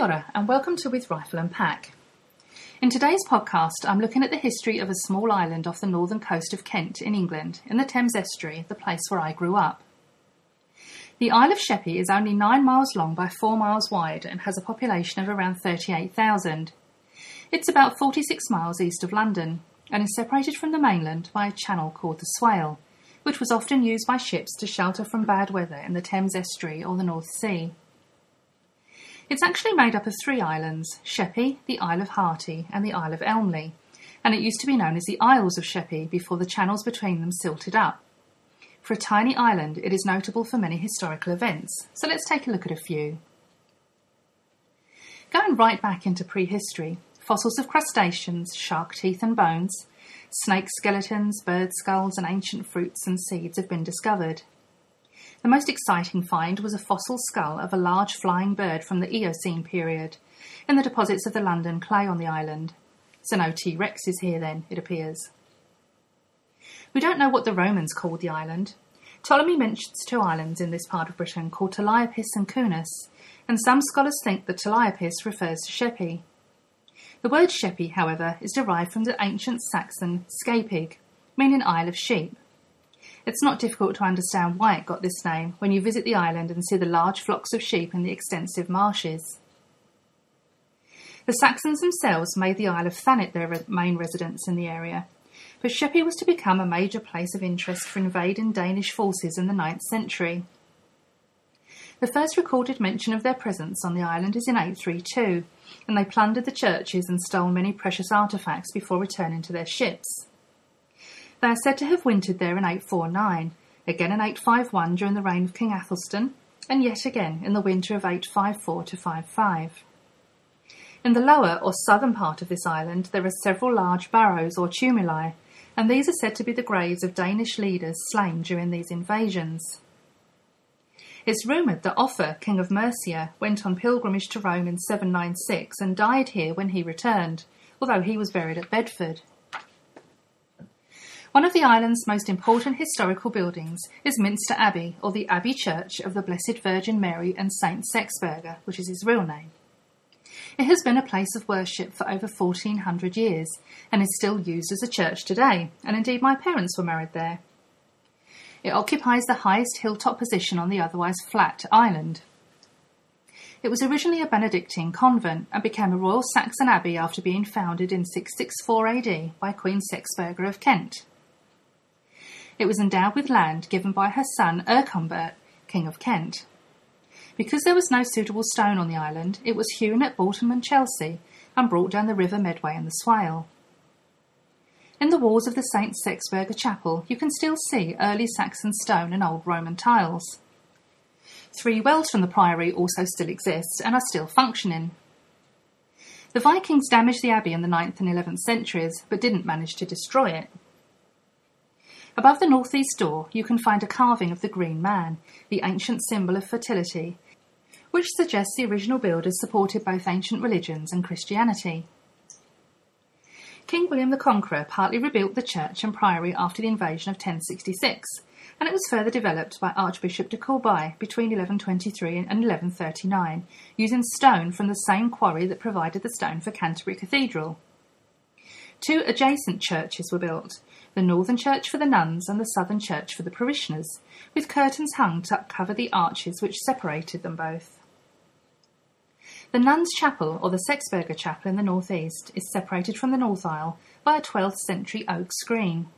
Kia ora, and welcome to With Rifle and Pack. In today's podcast, I'm looking at the history of a small island off the northern coast of Kent in England, in the Thames estuary, the place where I grew up. The Isle of Sheppey is only 9 miles long by 4 miles wide and has a population of around 38,000. It's about 46 miles east of London and is separated from the mainland by a channel called the Swale, which was often used by ships to shelter from bad weather in the Thames estuary or the North Sea. It's actually made up of three islands Sheppey, the Isle of Harty, and the Isle of Elmley, and it used to be known as the Isles of Sheppey before the channels between them silted up. For a tiny island, it is notable for many historical events, so let's take a look at a few. Going right back into prehistory, fossils of crustaceans, shark teeth and bones, snake skeletons, bird skulls, and ancient fruits and seeds have been discovered. The most exciting find was a fossil skull of a large flying bird from the Eocene period in the deposits of the London clay on the island. So no T Rex is here then, it appears. We don't know what the Romans called the island. Ptolemy mentions two islands in this part of Britain called Taliapis and Cunus, and some scholars think that Taliapis refers to Sheppey. The word Sheppey, however, is derived from the ancient Saxon Scapig, meaning Isle of Sheep. It's not difficult to understand why it got this name when you visit the island and see the large flocks of sheep in the extensive marshes. The Saxons themselves made the Isle of Thanet their main residence in the area, but Sheppey was to become a major place of interest for invading Danish forces in the 9th century. The first recorded mention of their presence on the island is in 832, and they plundered the churches and stole many precious artefacts before returning to their ships. They are said to have wintered there in 849, again in 851 during the reign of King Athelstan, and yet again in the winter of 854 to 55. In the lower or southern part of this island there are several large barrows or tumuli, and these are said to be the graves of Danish leaders slain during these invasions. It's rumoured that Offa, king of Mercia, went on pilgrimage to Rome in 796 and died here when he returned, although he was buried at Bedford. One of the island's most important historical buildings is Minster Abbey, or the Abbey Church of the Blessed Virgin Mary and Saint Sexburga, which is his real name. It has been a place of worship for over 1400 years and is still used as a church today, and indeed my parents were married there. It occupies the highest hilltop position on the otherwise flat island. It was originally a Benedictine convent and became a Royal Saxon abbey after being founded in 664 AD by Queen Sexburga of Kent. It was endowed with land given by her son Earconbert, King of Kent. Because there was no suitable stone on the island, it was hewn at Bolton and Chelsea and brought down the River Medway and the Swale. In the walls of the St. Sexburga Chapel, you can still see early Saxon stone and old Roman tiles. Three wells from the priory also still exist and are still functioning. The Vikings damaged the abbey in the 9th and 11th centuries, but didn't manage to destroy it. Above the northeast door, you can find a carving of the Green Man, the ancient symbol of fertility, which suggests the original builders supported both ancient religions and Christianity. King William the Conqueror partly rebuilt the church and priory after the invasion of 1066, and it was further developed by Archbishop de Corbeil between 1123 and 1139, using stone from the same quarry that provided the stone for Canterbury Cathedral. Two adjacent churches were built, the northern church for the nuns and the southern church for the parishioners, with curtains hung to cover the arches which separated them both. The nuns' chapel, or the Sexburga chapel in the northeast, is separated from the north aisle by a 12th century oak screen.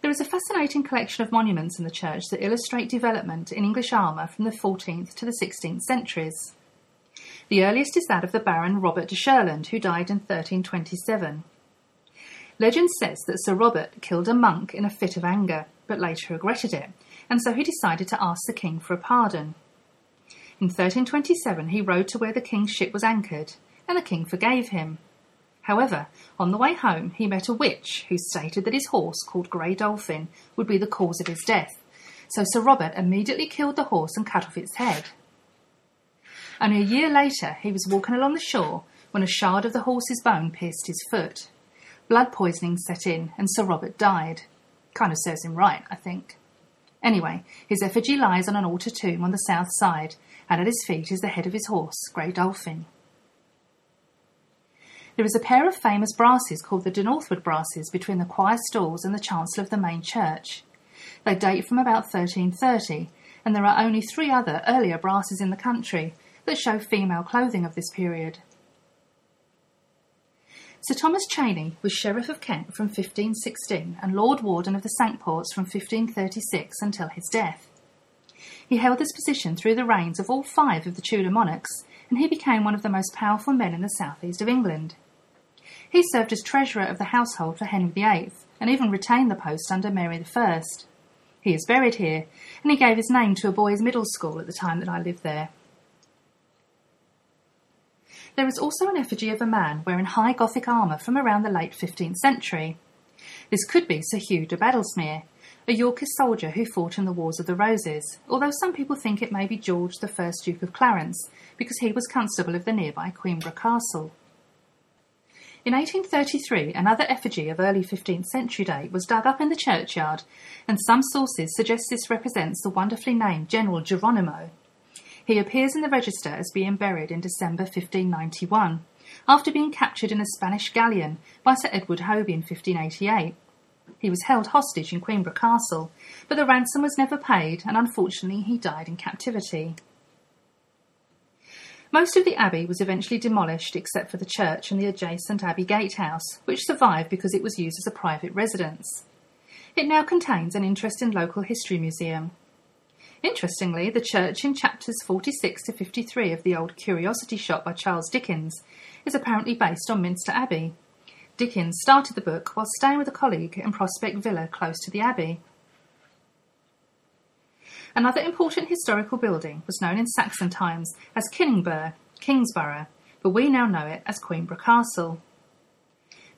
There is a fascinating collection of monuments in the church that illustrate development in English armour from the 14th to the 16th centuries. The earliest is that of the Baron Robert de Shurland, who died in 1327. Legend says that Sir Robert killed a monk in a fit of anger, but later regretted it, and so he decided to ask the king for a pardon. In 1327 he rode to where the king's ship was anchored, and the king forgave him. However, on the way home he met a witch who stated that his horse, called Grey Dolphin, would be the cause of his death, so Sir Robert immediately killed the horse and cut off its head. Only a year later he was walking along the shore when a shard of the horse's bone pierced his foot. Blood poisoning set in, and Sir Robert died. Kind of serves him right, I think. Anyway, his effigy lies on an altar tomb on the south side, and at his feet is the head of his horse, Grey Dolphin. There is a pair of famous brasses called the De Northwood brasses between the choir stalls and the chancel of the main church. They date from about 1330, and there are only three other earlier brasses in the country that show female clothing of this period. Sir Thomas Cheney was Sheriff of Kent from 1516 and Lord Warden of the Cinque Ports from 1536 until his death. He held this position through the reigns of all five of the Tudor monarchs, and he became one of the most powerful men in the southeast of England. He served as Treasurer of the household for Henry VIII and even retained the post under Mary I. He is buried here, and he gave his name to a boys' middle school at the time that I lived there. There is also an effigy of a man wearing high Gothic armour from around the late 15th century. This could be Sir Hugh de Badlesmere, a Yorkist soldier who fought in the Wars of the Roses, although some people think it may be George I, Duke of Clarence, because he was constable of the nearby Queenborough Castle. In 1833, another effigy of early 15th century date was dug up in the churchyard, and some sources suggest this represents the wonderfully named General Geronimo, he appears in the register as being buried in December 1591, after being captured in a Spanish galleon by Sir Edward Hoby in 1588. He was held hostage in Queenborough Castle, but the ransom was never paid, and unfortunately he died in captivity. Most of the abbey was eventually demolished except for the church and the adjacent Abbey Gatehouse, which survived because it was used as a private residence. It now contains an interesting local history museum. Interestingly, the church in chapters 46 to 53 of the old Curiosity Shop by Charles Dickens is apparently based on Minster Abbey. Dickens started the book while staying with a colleague in Prospect Villa close to the Abbey. Another important historical building was known in Saxon times as Kinningbur, Kingsborough, but we now know it as Queenborough Castle.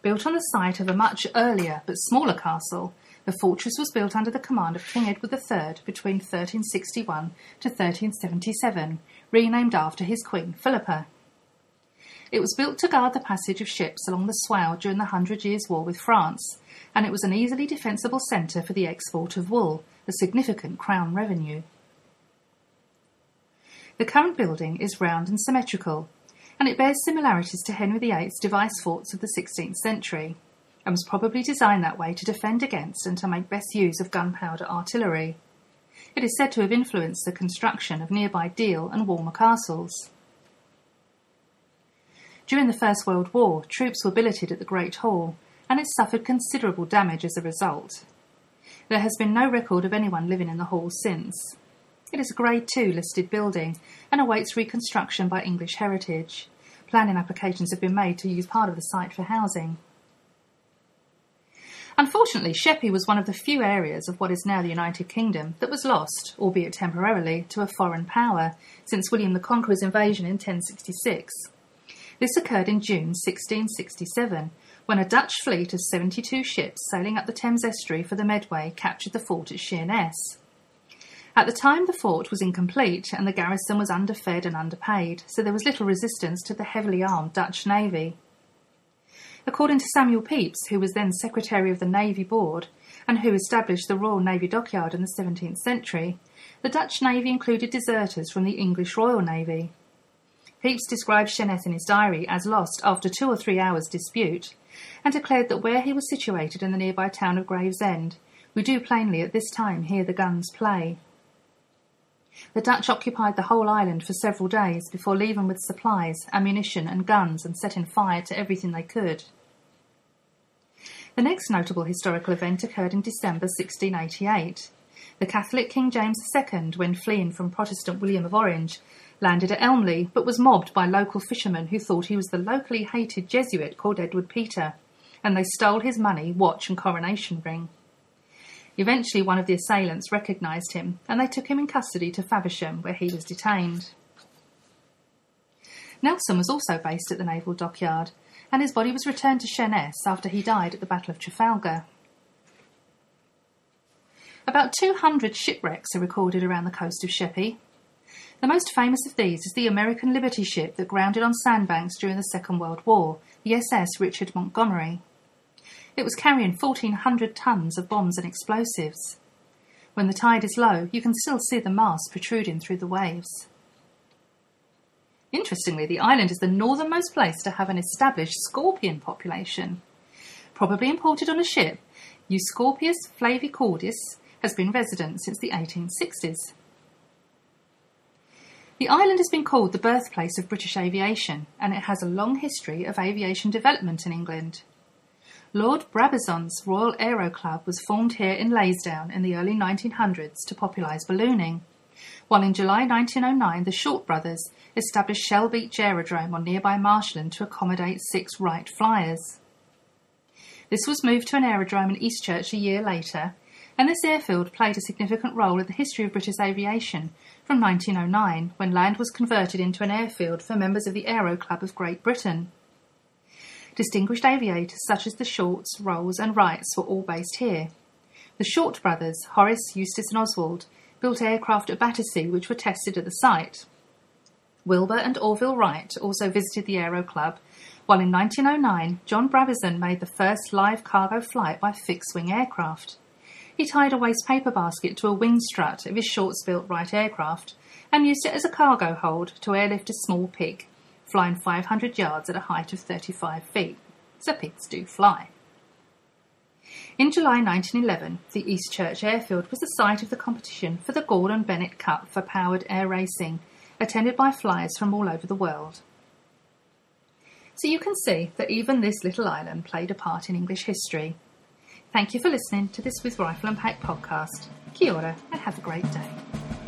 Built on the site of a much earlier but smaller castle, the fortress was built under the command of King Edward III between 1361 to 1377, renamed after his queen Philippa. It was built to guard the passage of ships along the Swale during the Hundred Years' War with France, and it was an easily defensible centre for the export of wool, a significant crown revenue. The current building is round and symmetrical, and it bears similarities to Henry VIII's device forts of the 16th century and was probably designed that way to defend against and to make best use of gunpowder artillery. It is said to have influenced the construction of nearby Deal and Walmer castles. During the First World War, troops were billeted at the Great Hall, and it suffered considerable damage as a result. There has been no record of anyone living in the hall since. It is a Grade 2 listed building and awaits reconstruction by English Heritage. Planning applications have been made to use part of the site for housing. Unfortunately, Sheppey was one of the few areas of what is now the United Kingdom that was lost, albeit temporarily, to a foreign power since William the Conqueror's invasion in 1066. This occurred in June 1667 when a Dutch fleet of 72 ships sailing up the Thames estuary for the Medway captured the fort at Sheerness. At the time, the fort was incomplete and the garrison was underfed and underpaid, so there was little resistance to the heavily armed Dutch navy. According to Samuel Pepys, who was then Secretary of the Navy Board and who established the Royal Navy Dockyard in the 17th century, the Dutch Navy included deserters from the English Royal Navy. Pepys described Sheerness in his diary as lost after two or three hours' dispute, and declared that where he was situated in the nearby town of Gravesend, we do plainly at this time hear the guns play. The Dutch occupied the whole island for several days before leaving with supplies, ammunition, and guns and setting fire to everything they could. The next notable historical event occurred in December 1688. The Catholic King James II, when fleeing from Protestant William of Orange, landed at Elmley but was mobbed by local fishermen who thought he was the locally hated Jesuit called Edward Petre, and they stole his money, watch, and coronation ring. Eventually, one of the assailants recognised him and they took him in custody to Faversham, where he was detained. Nelson was also based at the naval dockyard, and his body was returned to Sheerness after he died at the Battle of Trafalgar. About 200 shipwrecks are recorded around the coast of Sheppey. The most famous of these is the American Liberty ship that grounded on sandbanks during the Second World War, the SS Richard Montgomery. It was carrying 1,400 tons of bombs and explosives. When the tide is low, you can still see the mast protruding through the waves. Interestingly, the island is the northernmost place to have an established scorpion population. Probably imported on a ship, Euscorpius flavicaudis has been resident since the 1860s. The island has been called the birthplace of British aviation, and it has a long history of aviation development in England. Lord Brabazon's Royal Aero Club was formed here in Leysdown in the early 1900s to popularise ballooning while in July 1909 the Short brothers established Shell Beach Aerodrome on nearby Marshland to accommodate six Wright flyers. This was moved to an aerodrome in Eastchurch a year later, and this airfield played a significant role in the history of British aviation from 1909, when land was converted into an airfield for members of the Aero Club of Great Britain. Distinguished aviators such as the Shorts, Rolls, and Wrights were all based here. The Short brothers, Horace, Eustace, and Oswald, built aircraft at Battersea which were tested at the site. Wilbur and Orville Wright also visited the Aero Club, while in 1909 John Brabazon made the first live cargo flight by fixed wing aircraft. He tied a waste paper basket to a wing strut of his Shorts built Wright aircraft and used it as a cargo hold to airlift a small pig, flying 500 yards at a height of 35 feet. So pigs do fly. In July 1911, the Eastchurch Airfield was the site of the competition for the Gordon Bennett Cup for powered air racing, attended by flyers from all over the world. So you can see that even this little island played a part in English history. Thank you for listening to this With Rifle and Pack podcast. Kia ora and have a great day.